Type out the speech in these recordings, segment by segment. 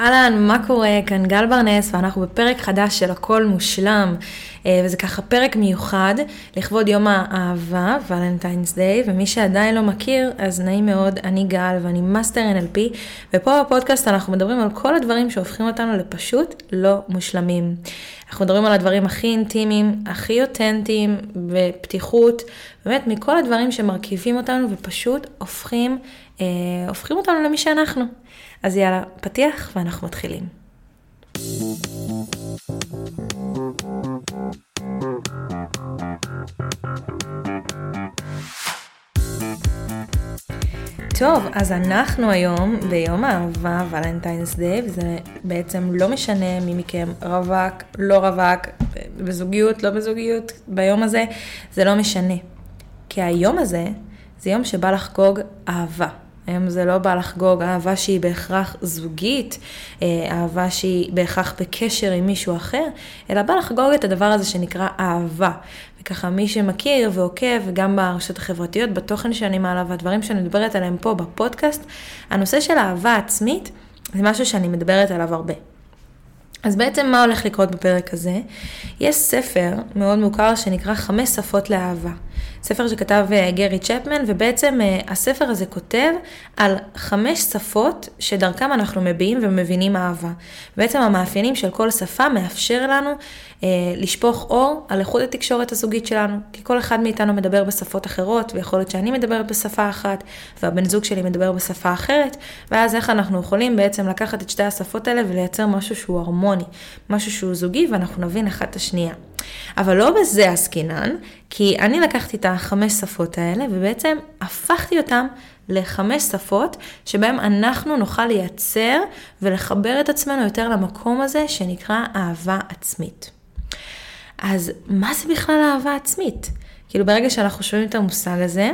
אהלן, מה קורה? כאן גל ברנס, ואנחנו בפרק חדש של הכל מושלם. אה, וזה ככה פרק מיוחד לכבוד יום האהבה, Valentine's Day, ומי שעדיין לא מכיר, אז נעים מאוד, אני גל ואני מאסטר NLP, ופה בפודקאסט אנחנו מדברים על כל הדברים שהופכים אותנו לפשוט לא מושלמים. אנחנו מדברים על הדברים הכי אינטימיים, הכי אותנטיים, בפתיחות, באמת מכל הדברים שמרכיבים אותנו ופשוט הופכים, אה, הופכים אותנו למי שאנחנו. אז יאללה, פתיח ואנחנו מתחילים. טוב, אז אנחנו היום ביום האהבה, ולנטיינס דיי, וזה בעצם לא משנה מי מכם רווק, לא רווק, בזוגיות, לא בזוגיות, ביום הזה, זה לא משנה. כי היום הזה, זה יום שבא לחגוג אהבה. היום זה לא בא לחגוג אהבה שהיא בהכרח זוגית, אה, אהבה שהיא בהכרח בקשר עם מישהו אחר, אלא בא לחגוג את הדבר הזה שנקרא אהבה. וככה מי שמכיר ועוקב, גם ברשתות החברתיות, בתוכן שאני מעלה והדברים שאני מדברת עליהם פה בפודקאסט, הנושא של אהבה עצמית זה משהו שאני מדברת עליו הרבה. אז בעצם מה הולך לקרות בפרק הזה? יש ספר מאוד מוכר שנקרא חמש שפות לאהבה. ספר שכתב אה, גרי צ'פמן, ובעצם אה, הספר הזה כותב על חמש שפות שדרכם אנחנו מביעים ומבינים אהבה. בעצם המאפיינים של כל שפה מאפשר לנו אה, לשפוך אור על איכות התקשורת הזוגית שלנו, כי כל אחד מאיתנו מדבר בשפות אחרות, ויכול להיות שאני מדברת בשפה אחת, והבן זוג שלי מדבר בשפה אחרת, ואז איך אנחנו יכולים בעצם לקחת את שתי השפות האלה ולייצר משהו שהוא הרמוני, משהו שהוא זוגי, ואנחנו נבין אחת את השנייה. אבל לא בזה עסקינן, כי אני לקחתי את החמש שפות האלה, ובעצם הפכתי אותן לחמש שפות שבהן אנחנו נוכל לייצר ולחבר את עצמנו יותר למקום הזה שנקרא אהבה עצמית. אז מה זה בכלל אהבה עצמית? כאילו ברגע שאנחנו שומעים את המושג הזה,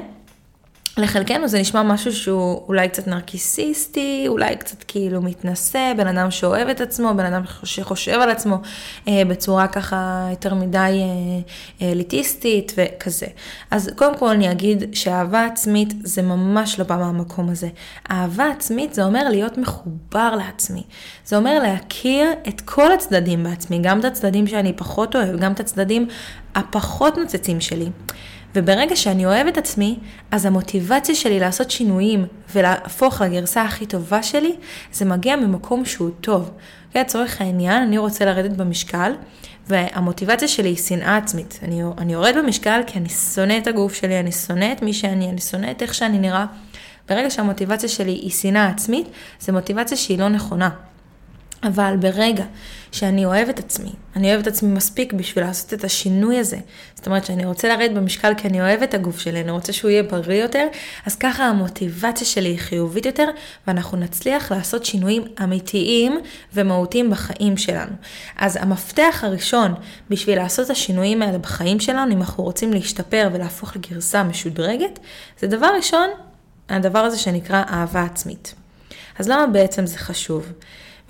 לחלקנו זה נשמע משהו שהוא אולי קצת נרקיסיסטי, אולי קצת כאילו מתנשא, בן אדם שאוהב את עצמו, בן אדם שחושב על עצמו אה, בצורה ככה יותר מדי אה, אליטיסטית וכזה. אז קודם כל אני אגיד שאהבה עצמית זה ממש לא בא מהמקום הזה. אהבה עצמית זה אומר להיות מחובר לעצמי. זה אומר להכיר את כל הצדדים בעצמי, גם את הצדדים שאני פחות אוהב, גם את הצדדים הפחות נוצצים שלי. וברגע שאני אוהב את עצמי, אז המוטיבציה שלי לעשות שינויים ולהפוך לגרסה הכי טובה שלי, זה מגיע ממקום שהוא טוב. לצורך העניין, אני רוצה לרדת במשקל, והמוטיבציה שלי היא שנאה עצמית. אני, אני יורד במשקל כי אני שונא את הגוף שלי, אני שונא את מי שאני, אני שונא את איך שאני נראה. ברגע שהמוטיבציה שלי היא שנאה עצמית, זו מוטיבציה שהיא לא נכונה. אבל ברגע שאני אוהב את עצמי, אני אוהב את עצמי מספיק בשביל לעשות את השינוי הזה, זאת אומרת שאני רוצה לרדת במשקל כי אני אוהב את הגוף שלי, אני רוצה שהוא יהיה בריא יותר, אז ככה המוטיבציה שלי היא חיובית יותר, ואנחנו נצליח לעשות שינויים אמיתיים ומהותיים בחיים שלנו. אז המפתח הראשון בשביל לעשות את השינויים האלה בחיים שלנו, אם אנחנו רוצים להשתפר ולהפוך לגרסה משודרגת, זה דבר ראשון, הדבר הזה שנקרא אהבה עצמית. אז למה בעצם זה חשוב?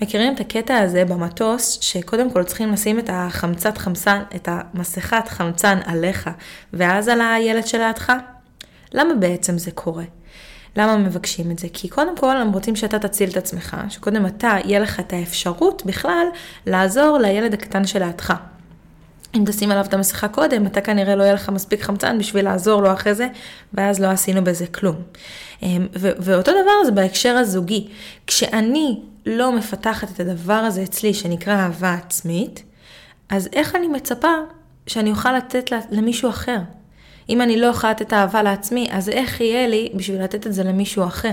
מכירים את הקטע הזה במטוס, שקודם כל צריכים לשים את החמצת חמצן, את המסכת חמצן עליך, ואז על הילד שלידך? למה בעצם זה קורה? למה מבקשים את זה? כי קודם כל הם רוצים שאתה תציל את עצמך, שקודם אתה, יהיה לך את האפשרות בכלל לעזור לילד הקטן שלידך. אם תשים עליו את המסכה קודם, אתה כנראה לא יהיה לך מספיק חמצן בשביל לעזור לו אחרי זה, ואז לא עשינו בזה כלום. אמ, ואותו דבר זה בהקשר הזוגי. כשאני לא מפתחת את הדבר הזה אצלי, שנקרא אהבה עצמית, אז איך אני מצפה שאני אוכל לתת למישהו אחר? אם אני לא אוכל לתת אהבה לעצמי, אז איך יהיה לי בשביל לתת את זה למישהו אחר?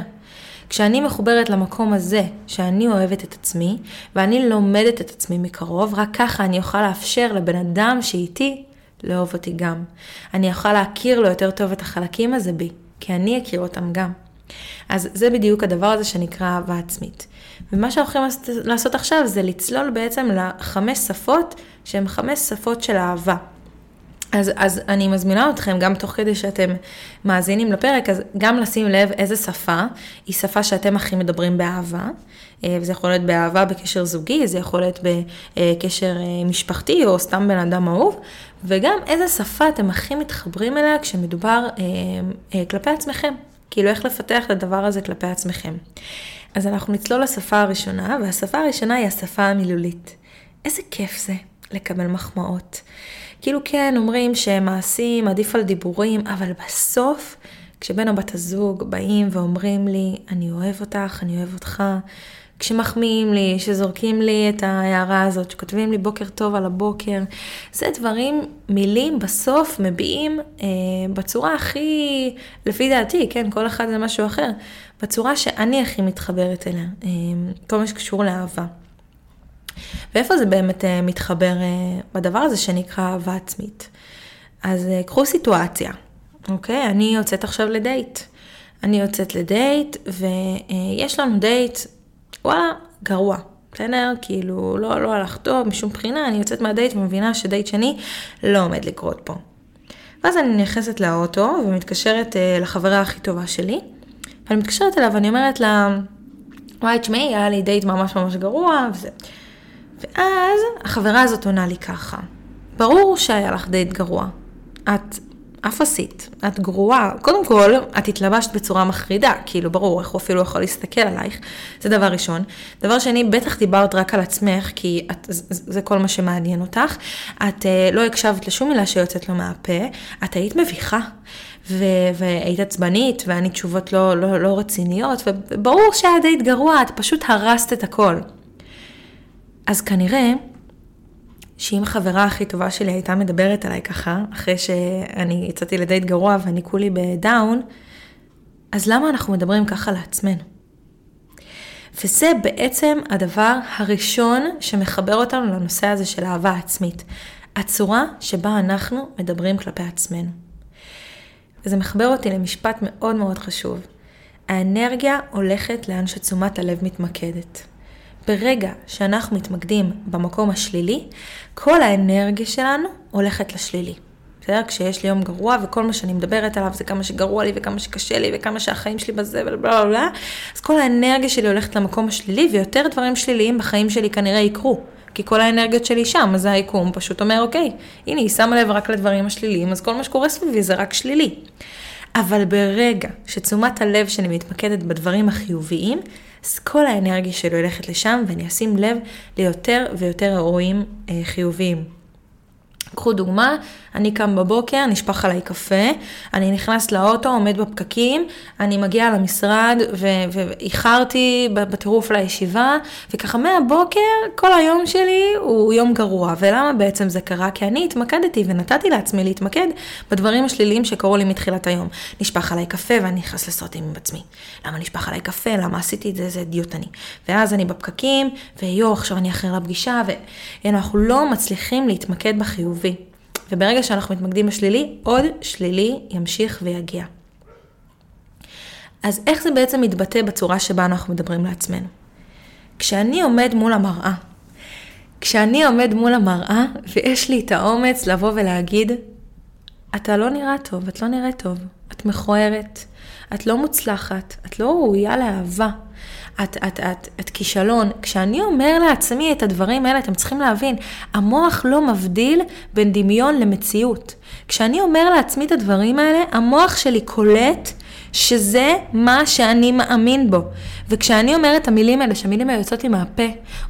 כשאני מחוברת למקום הזה, שאני אוהבת את עצמי, ואני לומדת את עצמי מקרוב, רק ככה אני אוכל לאפשר לבן אדם שאיתי לאהוב אותי גם. אני אוכל להכיר לו יותר טוב את החלקים הזה בי, כי אני אכיר אותם גם. אז זה בדיוק הדבר הזה שנקרא אהבה עצמית. ומה שאנחנו הולכים לעשות עכשיו זה לצלול בעצם לחמש שפות שהן חמש שפות של אהבה. אז, אז אני מזמינה אתכם, גם תוך כדי שאתם מאזינים לפרק, אז גם לשים לב איזה שפה היא שפה שאתם הכי מדברים באהבה. אה, וזה יכול להיות באהבה בקשר זוגי, זה יכול להיות בקשר אה, משפחתי או סתם בן אדם אהוב, וגם איזה שפה אתם הכי מתחברים אליה כשמדובר אה, כלפי עצמכם. כאילו איך לפתח את הדבר הזה כלפי עצמכם. אז אנחנו נצלול לשפה הראשונה, והשפה הראשונה היא השפה המילולית. איזה כיף זה לקבל מחמאות. כאילו כן, אומרים שמעשים עדיף על דיבורים, אבל בסוף, כשבן או בת הזוג באים ואומרים לי, אני אוהב אותך, אני אוהב אותך, כשמחמיאים לי, שזורקים לי את ההערה הזאת, שכותבים לי בוקר טוב על הבוקר, זה דברים, מילים בסוף מביעים אה, בצורה הכי, לפי דעתי, כן, כל אחד זה משהו אחר, בצורה שאני הכי מתחברת אליה, אה, כל מה שקשור לאהבה. ואיפה זה באמת אה, מתחבר אה, בדבר הזה שנקרא אהבה עצמית? אז אה, קחו סיטואציה, אוקיי? אני יוצאת עכשיו לדייט. אני יוצאת לדייט, ויש לנו דייט וואלה, גרוע. בסדר? כאילו, לא, לא הלך טוב משום בחינה, אני יוצאת מהדייט ומבינה שדייט שני לא עומד לקרות פה. ואז אני נכנסת לאוטו ומתקשרת לחברה הכי טובה שלי, ואני מתקשרת אליו ואני אומרת לה, וואי, תשמעי, היה לי דייט ממש ממש גרוע, וזה. ואז החברה הזאת עונה לי ככה, ברור שהיה לך דייט גרוע. את אפסית, את גרועה. קודם כל, את התלבשת בצורה מחרידה, כאילו ברור, איך הוא אפילו יכול להסתכל עלייך, זה דבר ראשון. דבר שני, בטח דיברת רק על עצמך, כי את, זה כל מה שמעניין אותך. את uh, לא הקשבת לשום מילה שיוצאת לו מהפה, את היית מביכה. ו- והיית עצבנית, ואני תשובות לא, לא, לא רציניות, וברור שהיה די גרוע, את פשוט הרסת את הכל. אז כנראה שאם החברה הכי טובה שלי הייתה מדברת עליי ככה, אחרי שאני יצאתי לדייט גרוע ואני כולי בדאון, אז למה אנחנו מדברים ככה לעצמנו? וזה בעצם הדבר הראשון שמחבר אותנו לנושא הזה של אהבה עצמית. הצורה שבה אנחנו מדברים כלפי עצמנו. וזה מחבר אותי למשפט מאוד מאוד חשוב. האנרגיה הולכת לאן שתשומת הלב מתמקדת. ברגע שאנחנו מתמקדים במקום השלילי, כל האנרגיה שלנו הולכת לשלילי. בסדר? כשיש לי יום גרוע וכל מה שאני מדברת עליו זה כמה שגרוע לי וכמה שקשה לי וכמה שהחיים שלי בזה ובלה בלה בלה, אז כל האנרגיה שלי הולכת למקום השלילי ויותר דברים שליליים בחיים שלי כנראה יקרו. כי כל האנרגיות שלי שם, אז היקום פשוט אומר, אוקיי, הנה, היא שמה לב רק לדברים השליליים, אז כל מה שקורה סביבי זה רק שלילי. אבל ברגע שתשומת הלב שלי מתמקדת בדברים החיוביים, אז כל האנרגיה שלי הולכת לשם ואני אשים לב ליותר ויותר אירועים אה, חיוביים. קחו דוגמה, אני קם בבוקר, נשפך עליי קפה, אני נכנס לאוטו, עומד בפקקים, אני מגיע למשרד ואיחרתי בטירוף לישיבה, וככה מהבוקר כל היום שלי הוא יום גרוע. ולמה בעצם זה קרה? כי אני התמקדתי ונתתי לעצמי להתמקד בדברים השליליים שקרו לי מתחילת היום. נשפך עליי קפה ואני נכנס לסרטים עם עצמי. למה נשפך עליי קפה? למה עשיתי את זה? זה אידיוט אני. ואז אני בפקקים, ויואו, עכשיו אני אחר לפגישה, ואנחנו לא מצליחים להתמקד בחיובי. וברגע שאנחנו מתמקדים בשלילי, עוד שלילי ימשיך ויגיע. אז איך זה בעצם מתבטא בצורה שבה אנחנו מדברים לעצמנו? כשאני עומד מול המראה, כשאני עומד מול המראה ויש לי את האומץ לבוא ולהגיד, אתה לא נראה טוב, את לא נראית טוב, את מכוערת, את לא מוצלחת, את לא ראויה לאהבה, את, את, את, את כישלון. כשאני אומר לעצמי את הדברים האלה, אתם צריכים להבין, המוח לא מבדיל בין דמיון למציאות. כשאני אומר לעצמי את הדברים האלה, המוח שלי קולט שזה מה שאני מאמין בו. וכשאני אומרת את המילים האלה, שהמילים האלה יוצאות לי מהפה,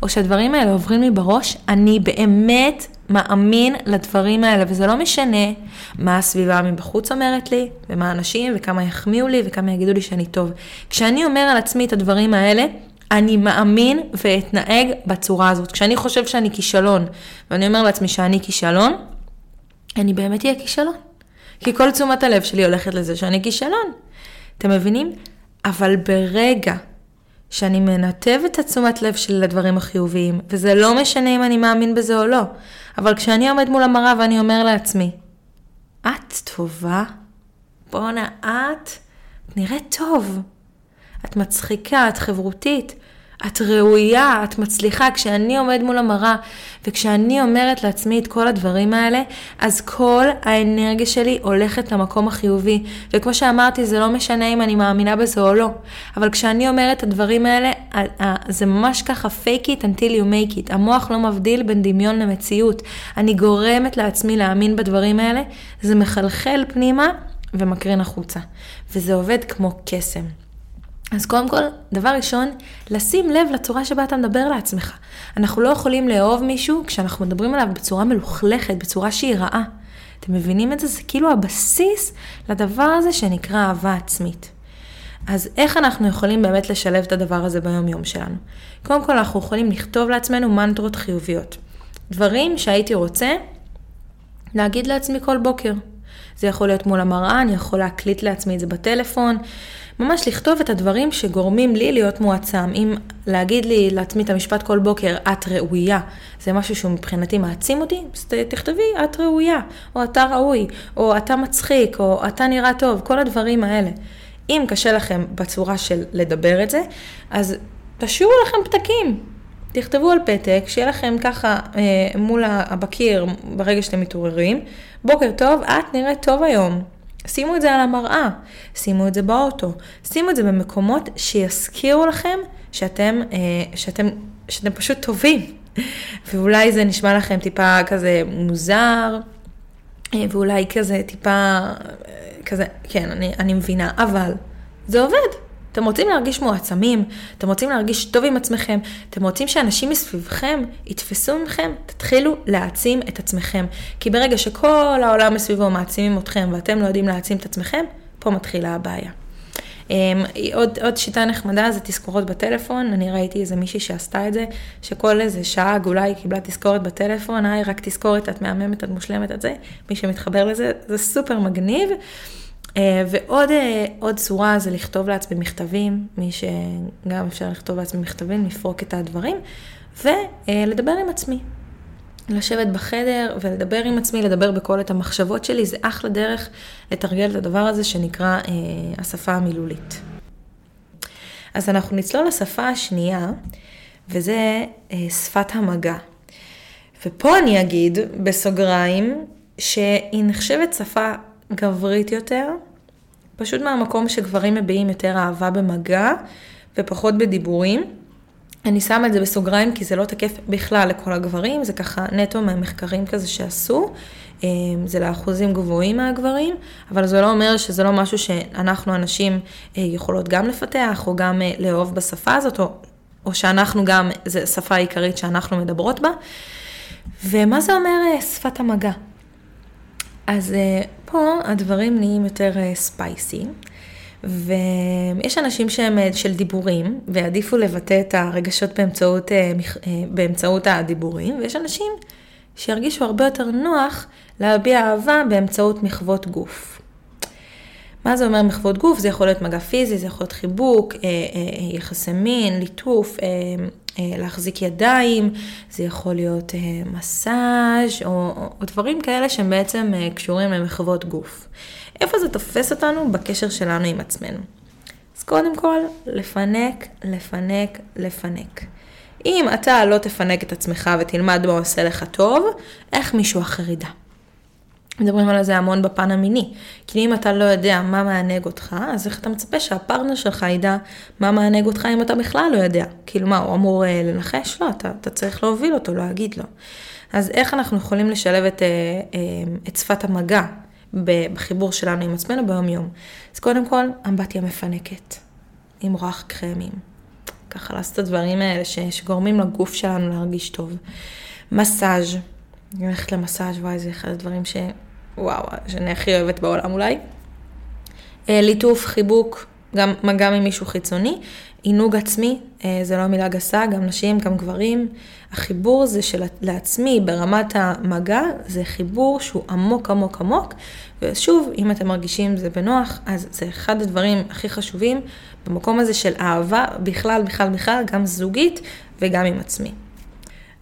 או שהדברים האלה עוברים לי בראש, אני באמת מאמין לדברים האלה, וזה לא משנה מה הסביבה מבחוץ אומרת לי, ומה האנשים, וכמה יחמיאו לי, וכמה יגידו לי שאני טוב. כשאני אומר על עצמי את הדברים האלה, אני מאמין ואתנהג בצורה הזאת. כשאני חושב שאני כישלון, ואני אומר לעצמי שאני כישלון, אני באמת אהיה כישלון. כי כל תשומת הלב שלי הולכת לזה שאני כישלון. אתם מבינים? אבל ברגע שאני מנתב את התשומת לב שלי לדברים החיוביים, וזה לא משנה אם אני מאמין בזה או לא, אבל כשאני עומד מול המראה ואני אומר לעצמי, את טובה? בואנה, את, נראית טוב. את מצחיקה, את חברותית, את ראויה, את מצליחה. כשאני עומד מול המראה וכשאני אומרת לעצמי את כל הדברים האלה, אז כל האנרגיה שלי הולכת למקום החיובי. וכמו שאמרתי, זה לא משנה אם אני מאמינה בזה או לא. אבל כשאני אומרת את הדברים האלה, זה ממש ככה fake it until you make it. המוח לא מבדיל בין דמיון למציאות. אני גורמת לעצמי להאמין בדברים האלה, זה מחלחל פנימה ומקרין החוצה. וזה עובד כמו קסם. אז קודם כל, דבר ראשון, לשים לב לצורה שבה אתה מדבר לעצמך. אנחנו לא יכולים לאהוב מישהו כשאנחנו מדברים עליו בצורה מלוכלכת, בצורה שהיא רעה. אתם מבינים את זה? זה כאילו הבסיס לדבר הזה שנקרא אהבה עצמית. אז איך אנחנו יכולים באמת לשלב את הדבר הזה ביום-יום שלנו? קודם כל, אנחנו יכולים לכתוב לעצמנו מנטרות חיוביות. דברים שהייתי רוצה להגיד לעצמי כל בוקר. זה יכול להיות מול המראה, אני יכול להקליט לעצמי את זה בטלפון. ממש לכתוב את הדברים שגורמים לי להיות מועצם. אם להגיד לי לעצמי את המשפט כל בוקר, את ראויה, זה משהו שהוא מבחינתי מעצים אותי, אז תכתבי, את ראויה, או אתה ראוי, או אתה מצחיק, או אתה נראה טוב, כל הדברים האלה. אם קשה לכם בצורה של לדבר את זה, אז תשאירו לכם פתקים. תכתבו על פתק, שיהיה לכם ככה אה, מול הבקיר ברגע שאתם מתעוררים. בוקר טוב, את נראית טוב היום. שימו את זה על המראה, שימו את זה באוטו, שימו את זה במקומות שיזכירו לכם שאתם, אה, שאתם, שאתם פשוט טובים. ואולי זה נשמע לכם טיפה כזה מוזר, אה, ואולי כזה טיפה, אה, כזה, כן, אני, אני מבינה, אבל זה עובד. אתם רוצים להרגיש מועצמים, אתם רוצים להרגיש טוב עם עצמכם, אתם רוצים שאנשים מסביבכם יתפסו מכם, תתחילו להעצים את עצמכם. כי ברגע שכל העולם מסביבו מעצימים אתכם ואתם לא יודעים להעצים את עצמכם, פה מתחילה הבעיה. Um, עוד, עוד שיטה נחמדה זה תזכורות בטלפון, אני ראיתי איזה מישהי שעשתה את זה, שכל איזה שעה עגולה היא קיבלה תזכורת בטלפון, היי רק תזכורת, את מהממת, את מושלמת, את זה, מי שמתחבר לזה, זה סופר מגניב. אה, ועוד uh, צורה זה לכתוב לעצמי מכתבים, מי שגם אפשר לכתוב לעצמי מכתבים, לפרוק את הדברים, ולדבר עם עצמי. לשבת בחדר ולדבר עם עצמי, לדבר בקול את המחשבות שלי, זה אחלה דרך לתרגל את הדבר הזה שנקרא uh, השפה המילולית. אז אנחנו נצלול לשפה השנייה, וזה uh, שפת המגע. ופה אני אגיד בסוגריים שהיא נחשבת שפה גברית יותר, פשוט מהמקום שגברים מביעים יותר אהבה במגע ופחות בדיבורים. אני שמה את זה בסוגריים כי זה לא תקף בכלל לכל הגברים, זה ככה נטו מהמחקרים כזה שעשו, אה, זה לאחוזים גבוהים מהגברים, אבל זה לא אומר שזה לא משהו שאנחנו הנשים אה, יכולות גם לפתח או גם אה, לאהוב בשפה הזאת, או, או שאנחנו גם, זו שפה עיקרית שאנחנו מדברות בה. ומה זה אומר שפת המגע? אז uh, פה הדברים נהיים יותר ספייסי, uh, ויש אנשים שהם uh, של דיבורים, ועדיפו לבטא את הרגשות באמצעות, באמצעות הדיבורים, ויש אנשים שירגישו הרבה יותר נוח להביע אהבה באמצעות מחוות גוף. מה זה אומר מחוות גוף? זה יכול להיות מגע פיזי, זה יכול להיות חיבוק, אה, אה, יחסי מין, ליטוף, אה, אה, להחזיק ידיים, זה יכול להיות אה, מסאז' או, או, או דברים כאלה שהם בעצם אה, קשורים למחוות גוף. איפה זה תופס אותנו? בקשר שלנו עם עצמנו. אז קודם כל, לפנק, לפנק, לפנק. אם אתה לא תפנק את עצמך ותלמד מה עושה לך טוב, איך מישהו אחר ידע? מדברים על זה המון בפן המיני. כי אם אתה לא יודע מה מענג אותך, אז איך אתה מצפה שהפרטנר שלך ידע מה מענג אותך אם אתה בכלל לא יודע? כאילו מה, הוא אמור אה, לנחש? לא, אתה, אתה צריך להוביל אותו, להגיד לו. אז איך אנחנו יכולים לשלב את, אה, אה, את שפת המגע בחיבור שלנו עם עצמנו ביום-יום? אז קודם כל, אמבטיה מפנקת, עם רוח קרמים. ככה לעשות את הדברים האלה ש, שגורמים לגוף שלנו להרגיש טוב. מסאז', אני הולכת למסאז', וואי, זה אחד הדברים ש... וואו, שאני הכי אוהבת בעולם אולי. אה, ליטוף, חיבוק, גם מגע ממישהו חיצוני. עינוג עצמי, אה, זה לא מילה גסה, גם נשים, גם גברים. החיבור זה של לעצמי ברמת המגע, זה חיבור שהוא עמוק עמוק עמוק. ושוב, אם אתם מרגישים זה בנוח, אז זה אחד הדברים הכי חשובים במקום הזה של אהבה בכלל, בכלל, בכלל, גם זוגית וגם עם עצמי.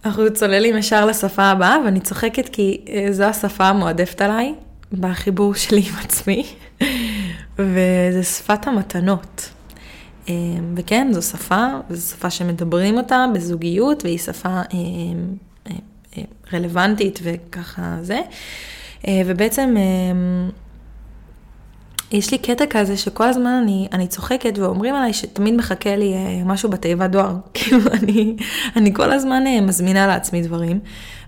אנחנו צוללים ישר לשפה הבאה, ואני צוחקת כי אה, זו השפה המועדפת עליי, בחיבור שלי עם עצמי, וזה שפת המתנות. אה, וכן, זו שפה, וזו שפה שמדברים אותה בזוגיות, והיא שפה אה, רלוונטית וככה זה. ובעצם יש לי קטע כזה שכל הזמן אני, אני צוחקת ואומרים עליי שתמיד מחכה לי אה, משהו בתיבת דואר. כאילו אני, אני כל הזמן אה, מזמינה לעצמי דברים,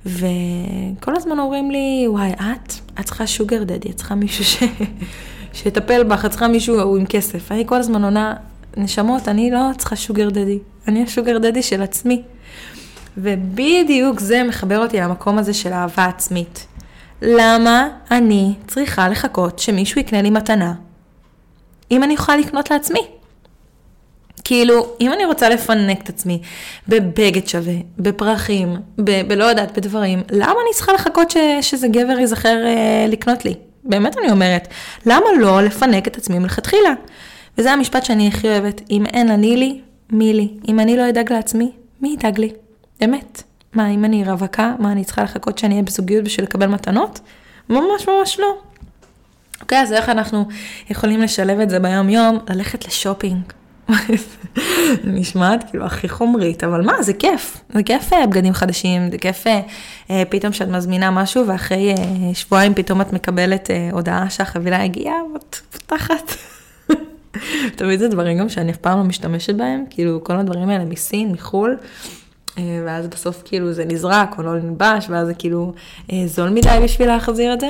וכל הזמן אומרים לי, וואי, את, את צריכה שוגר דדי, את צריכה מישהו ש... שיטפל בך, את צריכה מישהו עם כסף. אני כל הזמן עונה, נשמות, אני לא צריכה שוגר דדי, אני השוגר דדי של עצמי. ובדיוק זה מחבר אותי למקום הזה של אהבה עצמית. למה אני צריכה לחכות שמישהו יקנה לי מתנה, אם אני יכולה לקנות לעצמי? כאילו, אם אני רוצה לפנק את עצמי בבגד שווה, בפרחים, ב- בלא יודעת, בדברים, למה אני צריכה לחכות ש- שזה גבר ייזכר אה, לקנות לי? באמת אני אומרת, למה לא לפנק את עצמי מלכתחילה? וזה המשפט שאני הכי אוהבת, אם אין אני לי, מי לי? אם אני לא אדאג לעצמי, מי ידאג לי? באמת. מה, אם אני רווקה, מה, אני צריכה לחכות שאני אהיה בזוגיות בשביל לקבל מתנות? ממש ממש לא. אוקיי, אז איך אנחנו יכולים לשלב את זה ביום יום? ללכת לשופינג. נשמעת כאילו הכי חומרית, אבל מה, זה כיף. זה כיף אה, בגדים חדשים, זה כיף אה, אה, פתאום שאת מזמינה משהו, ואחרי שבועיים פתאום את מקבלת הודעה שהחבילה הגיעה, ואת פותחת. תמיד זה דברים גם שאני אף פעם לא משתמשת בהם, כאילו כל הדברים האלה מסין, מחו"ל. ואז בסוף כאילו זה נזרק או לא נלבש, ואז זה כאילו זול מדי בשביל להחזיר את זה.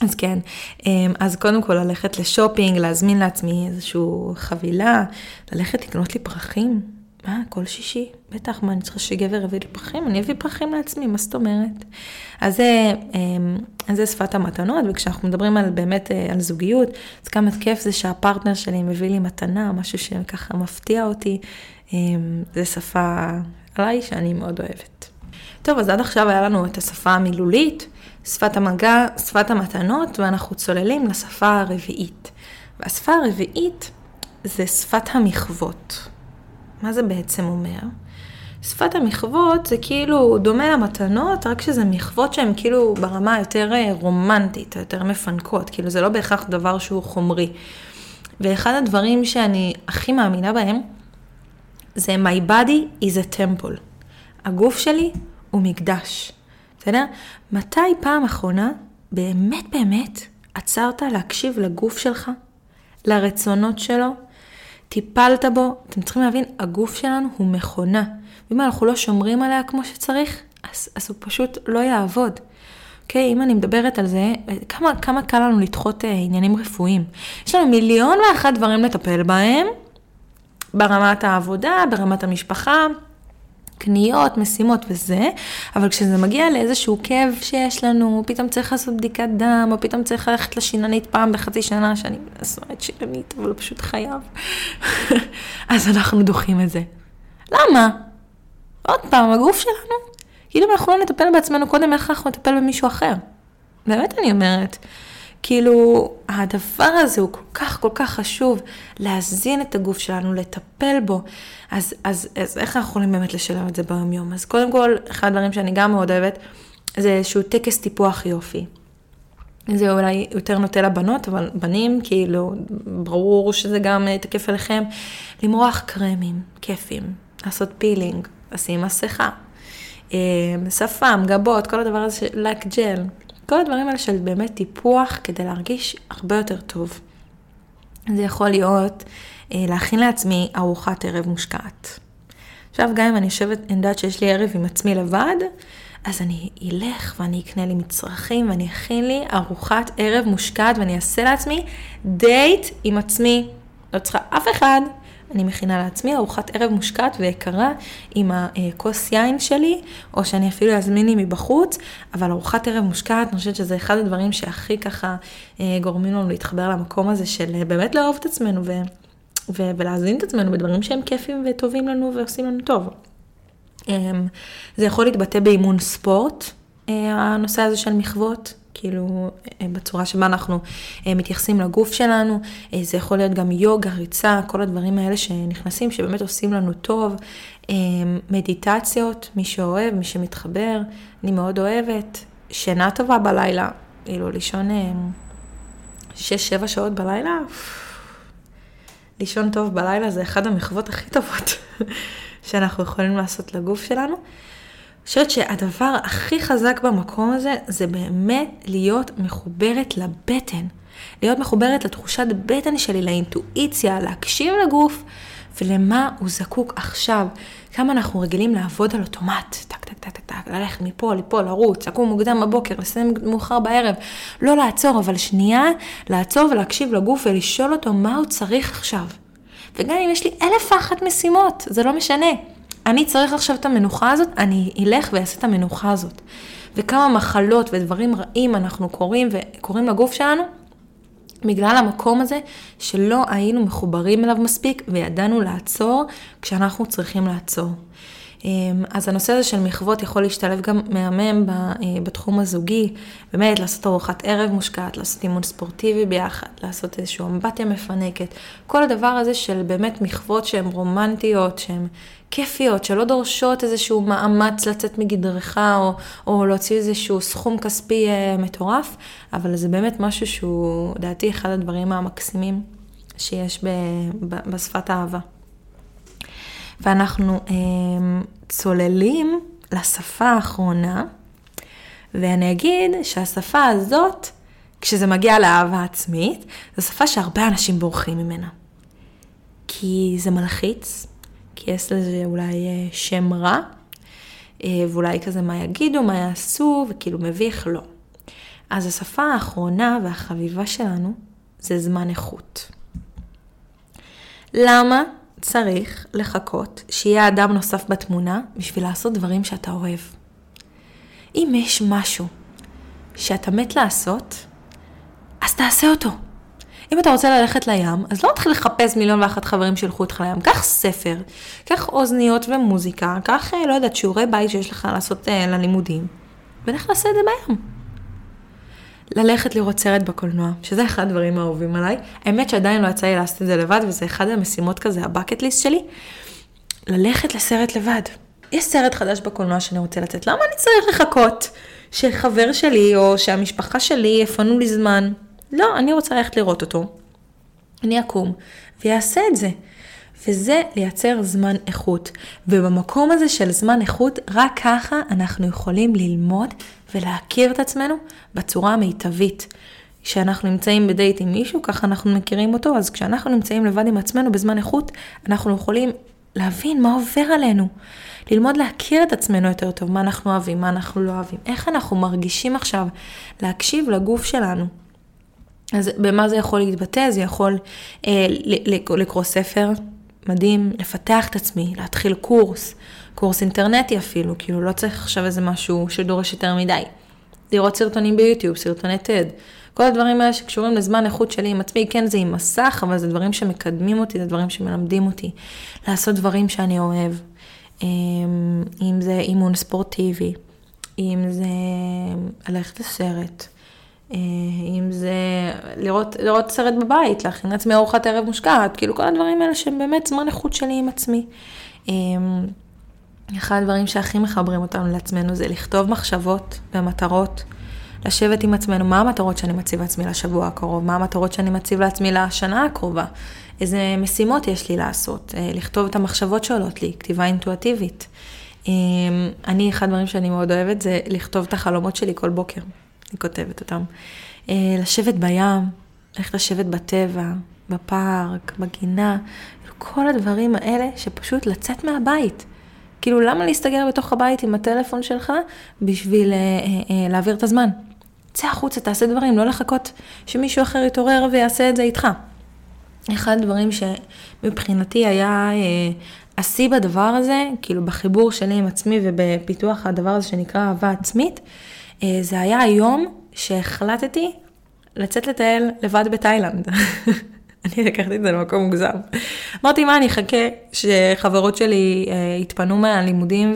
אז כן, אמ, אז קודם כל ללכת לשופינג, להזמין לעצמי איזושהי חבילה, ללכת לקנות לי פרחים. מה, כל שישי? בטח, מה, אני צריכה שגבר יביא לי פרחים? אני אביא פרחים לעצמי, מה זאת אומרת? אז זה, אמ, אז זה שפת המתנות, וכשאנחנו מדברים על באמת אה, על זוגיות, אז כמה כיף זה שהפרטנר שלי מביא לי מתנה, משהו שככה מפתיע אותי. אמ, זה שפה עליי שאני מאוד אוהבת. טוב, אז עד עכשיו היה לנו את השפה המילולית. שפת המגע, שפת המתנות, ואנחנו צוללים לשפה הרביעית. והשפה הרביעית זה שפת המחוות. מה זה בעצם אומר? שפת המחוות זה כאילו דומה למתנות, רק שזה מחוות שהן כאילו ברמה היותר אה, רומנטית, היותר מפנקות, כאילו זה לא בהכרח דבר שהוא חומרי. ואחד הדברים שאני הכי מאמינה בהם, זה My body is a temple. הגוף שלי הוא מקדש. בסדר? מתי פעם אחרונה, באמת באמת, עצרת להקשיב לגוף שלך, לרצונות שלו, טיפלת בו, אתם צריכים להבין, הגוף שלנו הוא מכונה. ואם אנחנו לא שומרים עליה כמו שצריך, אז, אז הוא פשוט לא יעבוד. אוקיי, okay, אם אני מדברת על זה, כמה, כמה קל לנו לדחות uh, עניינים רפואיים. יש לנו מיליון ואחת דברים לטפל בהם, ברמת העבודה, ברמת המשפחה, קניות, משימות וזה, אבל כשזה מגיע לאיזשהו כאב שיש לנו, פתאום צריך לעשות בדיקת דם, או פתאום צריך ללכת לשיננית פעם בחצי שנה, שאני שונאת שיננית, אבל פשוט חייב, אז אנחנו דוחים את זה. למה? עוד פעם, הגוף שלנו, כאילו אם אנחנו לא נטפל בעצמנו קודם, איך אנחנו נטפל במישהו אחר? באמת אני אומרת. כאילו, הדבר הזה הוא כל כך כל כך חשוב, להזין את הגוף שלנו, לטפל בו. אז, אז, אז איך אנחנו יכולים באמת לשלם את זה ביום יום? אז קודם כל, אחד הדברים שאני גם מאוד אוהבת, זה איזשהו טקס טיפוח יופי. זה אולי יותר נוטה לבנות, אבל בנים, כאילו, ברור שזה גם תקף עליכם. למרוח קרמים, כיפים, לעשות פילינג, לשים מסכה, אה, שפם, גבות, כל הדבר הזה לק ג'ל. כל הדברים האלה של באמת טיפוח כדי להרגיש הרבה יותר טוב. זה יכול להיות אה, להכין לעצמי ארוחת ערב מושקעת. עכשיו, גם אם אני יושבת, אני יודעת שיש לי ערב עם עצמי לבד, אז אני אלך ואני אקנה לי מצרכים ואני אכין לי ארוחת ערב מושקעת ואני אעשה לעצמי דייט עם עצמי. לא צריכה אף אחד, אני מכינה לעצמי ארוחת ערב מושקעת ויקרה עם הכוס יין שלי, או שאני אפילו אזמין לי מבחוץ, אבל ארוחת ערב מושקעת, אני חושבת שזה אחד הדברים שהכי ככה אה, גורמים לנו להתחבר למקום הזה של אה, באמת לאהוב את עצמנו ו- ו- ולהזין את עצמנו בדברים שהם כיפים וטובים לנו ועושים לנו טוב. אמ, זה יכול להתבטא באימון ספורט, אה, הנושא הזה של מחוות. כאילו, אה, בצורה שבה אנחנו אה, מתייחסים לגוף שלנו. אה, זה יכול להיות גם יוגה, ריצה, כל הדברים האלה שנכנסים, שבאמת עושים לנו טוב. מדיטציות, מי שאוהב, מי שמתחבר, אני מאוד אוהבת. שינה טובה בלילה, כאילו, לישון 6-7 שעות בלילה, לישון טוב בלילה זה אחד המחוות הכי טובות שאנחנו יכולים לעשות לגוף שלנו. חושבת שהדבר הכי חזק במקום הזה, זה באמת להיות מחוברת לבטן. להיות מחוברת לתחושת בטן שלי, לאינטואיציה, להקשיב לגוף ולמה הוא זקוק עכשיו. כמה אנחנו רגילים לעבוד על אוטומט, טק טק טק טק ללכת מפה לפה, לרוץ, לקום מוקדם בבוקר, לסיים מאוחר בערב. לא לעצור, אבל שנייה, לעצור ולהקשיב לגוף ולשאול אותו מה הוא צריך עכשיו. וגם אם יש לי אלף ואחת משימות, זה לא משנה. אני צריך עכשיו את המנוחה הזאת, אני אלך ואעשה את המנוחה הזאת. וכמה מחלות ודברים רעים אנחנו קוראים וקוראים לגוף שלנו, בגלל המקום הזה שלא היינו מחוברים אליו מספיק וידענו לעצור כשאנחנו צריכים לעצור. אמ, אז הנושא הזה של מחוות יכול להשתלב גם מהמם אה, בתחום הזוגי, באמת לעשות ארוחת ערב מושקעת, לעשות אימון ספורטיבי ביחד, לעשות איזושהי אמבטיה מפנקת, כל הדבר הזה של באמת מחוות שהן רומנטיות, שהן כיפיות, שלא דורשות איזשהו מאמץ לצאת מגדרך או, או להוציא איזשהו סכום כספי אה, מטורף, אבל זה באמת משהו שהוא, לדעתי, אחד הדברים המקסימים שיש ב, ב, בשפת האהבה. ואנחנו אה, צוללים לשפה האחרונה, ואני אגיד שהשפה הזאת, כשזה מגיע לאהבה עצמית, זו שפה שהרבה אנשים בורחים ממנה. כי זה מלחיץ, כי יש לזה אולי אה, שם רע, אה, ואולי כזה מה יגידו, מה יעשו, וכאילו מביך, לא. אז השפה האחרונה והחביבה שלנו זה זמן איכות. למה צריך לחכות שיהיה אדם נוסף בתמונה בשביל לעשות דברים שאתה אוהב? אם יש משהו שאתה מת לעשות, אז תעשה אותו. אם אתה רוצה ללכת לים, אז לא תתחיל לחפש מיליון ואחת חברים שילכו אותך לים. קח ספר, קח אוזניות ומוזיקה, קח, אה, לא יודעת, שיעורי בית שיש לך לעשות uh, ללימודים, ולך לעשה את זה בים. ללכת לראות סרט בקולנוע, שזה אחד הדברים האהובים עליי. האמת שעדיין לא יצא לי לעשות את זה לבד, וזה אחד המשימות כזה, הבקט ליסט שלי. ללכת לסרט לבד. יש סרט חדש בקולנוע שאני רוצה לצאת, למה אני צריך לחכות שחבר שלי או שהמשפחה שלי יפנו לי זמן? לא, אני רוצה ללכת לראות אותו. אני אקום ויעשה את זה. וזה לייצר זמן איכות. ובמקום הזה של זמן איכות, רק ככה אנחנו יכולים ללמוד ולהכיר את עצמנו בצורה המיטבית. כשאנחנו נמצאים בדייט עם מישהו, ככה אנחנו מכירים אותו, אז כשאנחנו נמצאים לבד עם עצמנו בזמן איכות, אנחנו יכולים להבין מה עובר עלינו. ללמוד להכיר את עצמנו יותר טוב, מה אנחנו אוהבים, מה אנחנו לא אוהבים, איך אנחנו מרגישים עכשיו, להקשיב לגוף שלנו. אז במה זה יכול להתבטא? זה יכול אה, לקרוא ספר מדהים, לפתח את עצמי, להתחיל קורס, קורס אינטרנטי אפילו, כאילו לא צריך עכשיו איזה משהו שדורש יותר מדי. לראות סרטונים ביוטיוב, סרטוני TED, כל הדברים האלה שקשורים לזמן איכות שלי עם עצמי, כן זה עם מסך, אבל זה דברים שמקדמים אותי, זה דברים שמלמדים אותי. לעשות דברים שאני אוהב, אמ, אם זה אימון ספורטיבי, אם זה ללכת לסרט. אה, אם זה לראות, לראות סרט בבית, להכין לעצמי ארוחת ערב מושקעת, כאילו כל הדברים האלה שהם באמת זמן איכות שלי עם עצמי. אה, אחד הדברים שהכי מחברים אותנו לעצמנו זה לכתוב מחשבות ומטרות, לשבת עם עצמנו, מה המטרות שאני מציב לעצמי לשבוע הקרוב, מה המטרות שאני מציב לעצמי לשנה הקרובה, איזה משימות יש לי לעשות, אה, לכתוב את המחשבות שעולות לי, כתיבה אינטואטיבית. אני, אחד הדברים שאני מאוד אוהבת זה לכתוב את החלומות שלי כל בוקר. אני כותבת אותם. אה, לשבת בים, איך לשבת בטבע, בפארק, בגינה, כל הדברים האלה שפשוט לצאת מהבית. כאילו, למה להסתגר בתוך הבית עם הטלפון שלך בשביל אה, אה, אה, להעביר את הזמן? צא החוצה, תעשה דברים, לא לחכות שמישהו אחר יתעורר ויעשה את זה איתך. אחד הדברים שמבחינתי היה אה, השיא בדבר הזה, כאילו בחיבור שלי עם עצמי ובפיתוח הדבר הזה שנקרא אהבה עצמית, אה, זה היה היום שהחלטתי לצאת לטייל לבד בתאילנד. אני לקחתי את זה למקום מוגזם. אמרתי, מה, אני אחכה שחברות שלי אה, יתפנו מהלימודים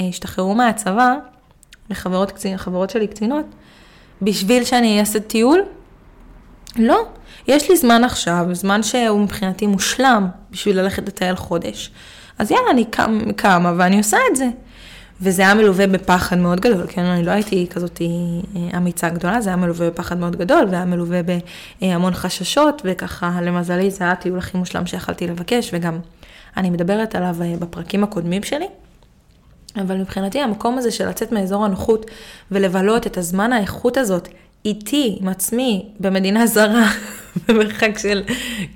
וישתחררו מהצבא, לחברות קצין, שלי קצינות, בשביל שאני אעשה טיול? לא. יש לי זמן עכשיו, זמן שהוא מבחינתי מושלם בשביל ללכת לטייל חודש. אז יאללה, אני קמה ואני עושה את זה. וזה היה מלווה בפחד מאוד גדול, כן? אני לא הייתי כזאת אה, אמיצה גדולה, זה היה מלווה בפחד מאוד גדול, והיה מלווה בהמון חששות, וככה, למזלי, זה היה הטיול הכי מושלם שיכלתי לבקש, וגם אני מדברת עליו אה, בפרקים הקודמים שלי. אבל מבחינתי המקום הזה של לצאת מאזור הנוחות ולבלות את הזמן האיכות הזאת איתי, עם עצמי, במדינה זרה, במרחק של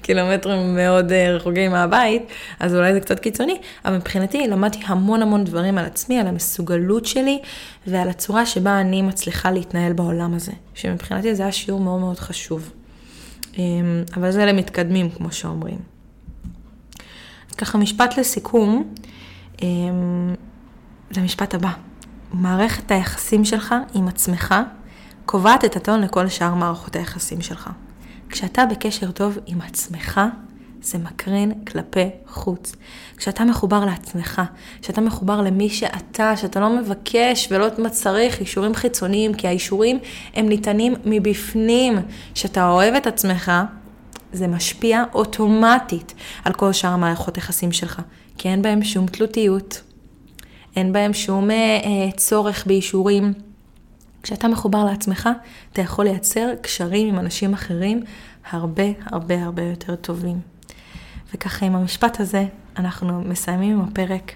קילומטרים מאוד אה, רחוקים מהבית, אז אולי זה קצת קיצוני, אבל מבחינתי למדתי המון המון דברים על עצמי, על המסוגלות שלי ועל הצורה שבה אני מצליחה להתנהל בעולם הזה, שמבחינתי זה היה שיעור מאוד מאוד חשוב. אמ, אבל זה למתקדמים, כמו שאומרים. ככה משפט לסיכום, זה המשפט הבא. מערכת היחסים שלך עם עצמך קובעת את הטון לכל שאר מערכות היחסים שלך. כשאתה בקשר טוב עם עצמך, זה מקרין כלפי חוץ. כשאתה מחובר לעצמך, כשאתה מחובר למי שאתה, שאתה לא מבקש ולא צריך אישורים חיצוניים, כי האישורים הם ניתנים מבפנים. כשאתה אוהב את עצמך, זה משפיע אוטומטית על כל שאר המערכות יחסים שלך, כי אין בהם שום תלותיות, אין בהם שום אה, אה, צורך באישורים. כשאתה מחובר לעצמך, אתה יכול לייצר קשרים עם אנשים אחרים הרבה הרבה הרבה יותר טובים. וככה עם המשפט הזה, אנחנו מסיימים עם הפרק.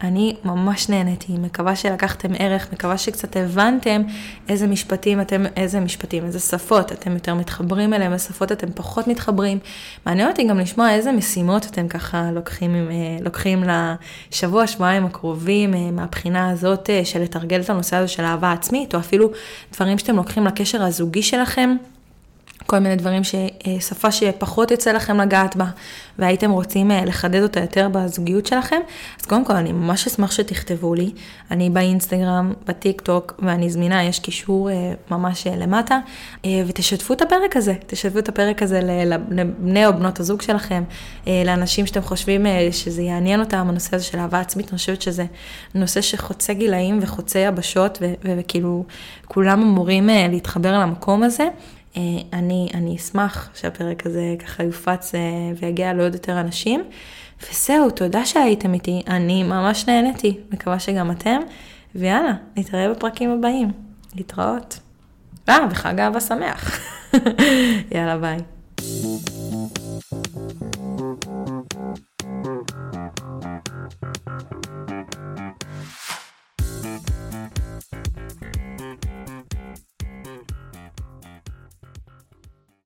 אני ממש נהניתי, מקווה שלקחתם ערך, מקווה שקצת הבנתם איזה משפטים אתם, איזה משפטים, איזה שפות אתם יותר מתחברים אליהם, איזה שפות אתם פחות מתחברים. מעניין אותי גם לשמוע איזה משימות אתם ככה לוקחים, אה, לוקחים לשבוע, שבועיים הקרובים, אה, מהבחינה הזאת אה, של לתרגל את הנושא הזה של אהבה עצמית, או אפילו דברים שאתם לוקחים לקשר הזוגי שלכם. כל מיני דברים, שפה שפחות יוצא לכם לגעת בה, והייתם רוצים אה, לחדד אותה יותר בזוגיות שלכם, אז קודם כל אני ממש אשמח שתכתבו לי. אני באינסטגרם, בטיק טוק, ואני זמינה, יש קישור אה, ממש אה, למטה, ותשתפו את הפרק הזה, תשתפו את הפרק הזה לבני או בנות הזוג שלכם, לאנשים שאתם חושבים שזה יעניין אותם, הנושא הזה של אהבה עצמית, אני חושבת שזה נושא שחוצה גילאים וחוצה יבשות, וכאילו כולם אמורים להתחבר למקום הזה. אה, אני, אני אשמח שהפרק הזה ככה יופץ אה, ויגיע לעוד יותר אנשים. וזהו, תודה שהייתם איתי, אני ממש נהניתי, מקווה שגם אתם, ויאללה, נתראה בפרקים הבאים. להתראות. אה, וחג אהבה שמח. יאללה, ביי.